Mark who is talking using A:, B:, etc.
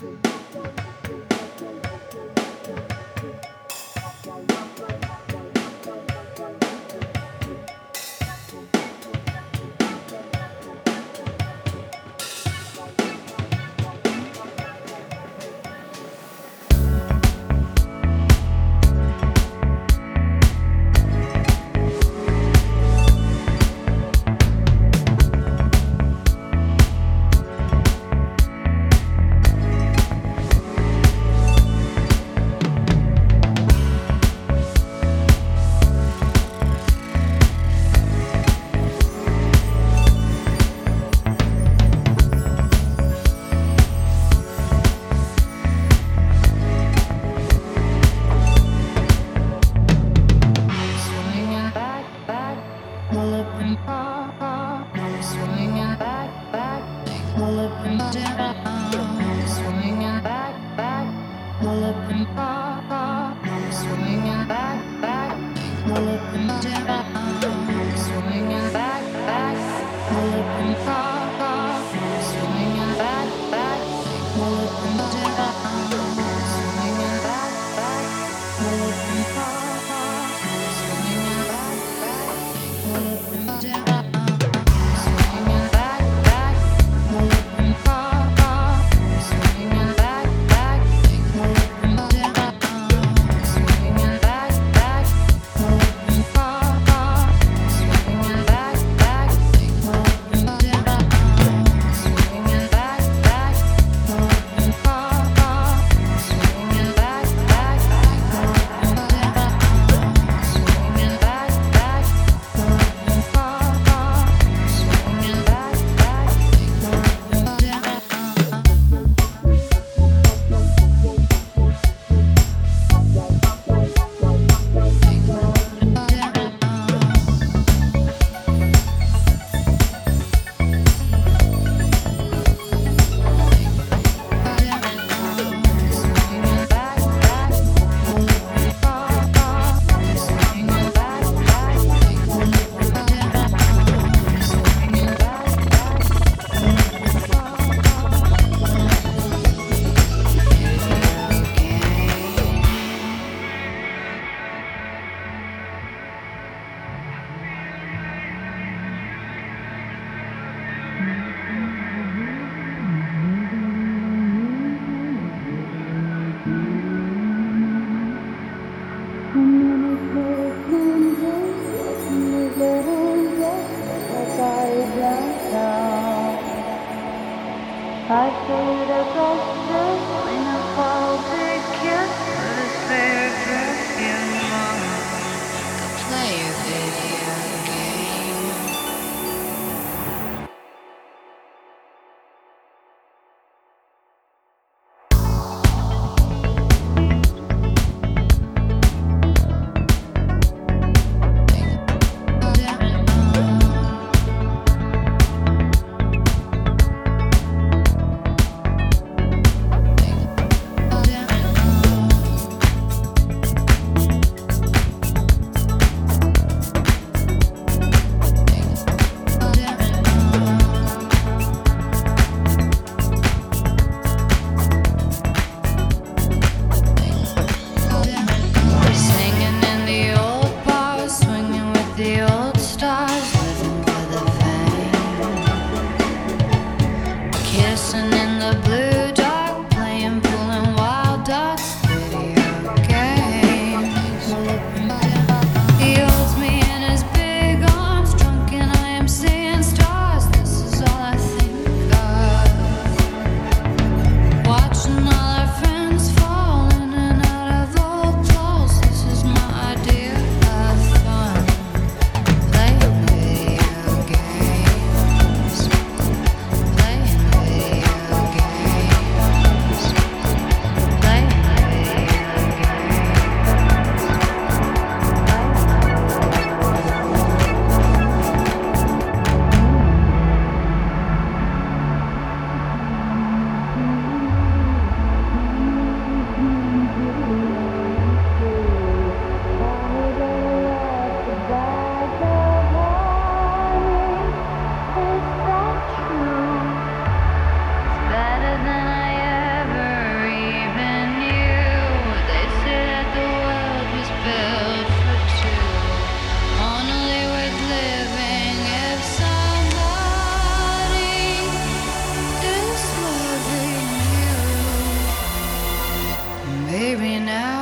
A: far I could have pressed this when I fall to kiss the spirit. baby now.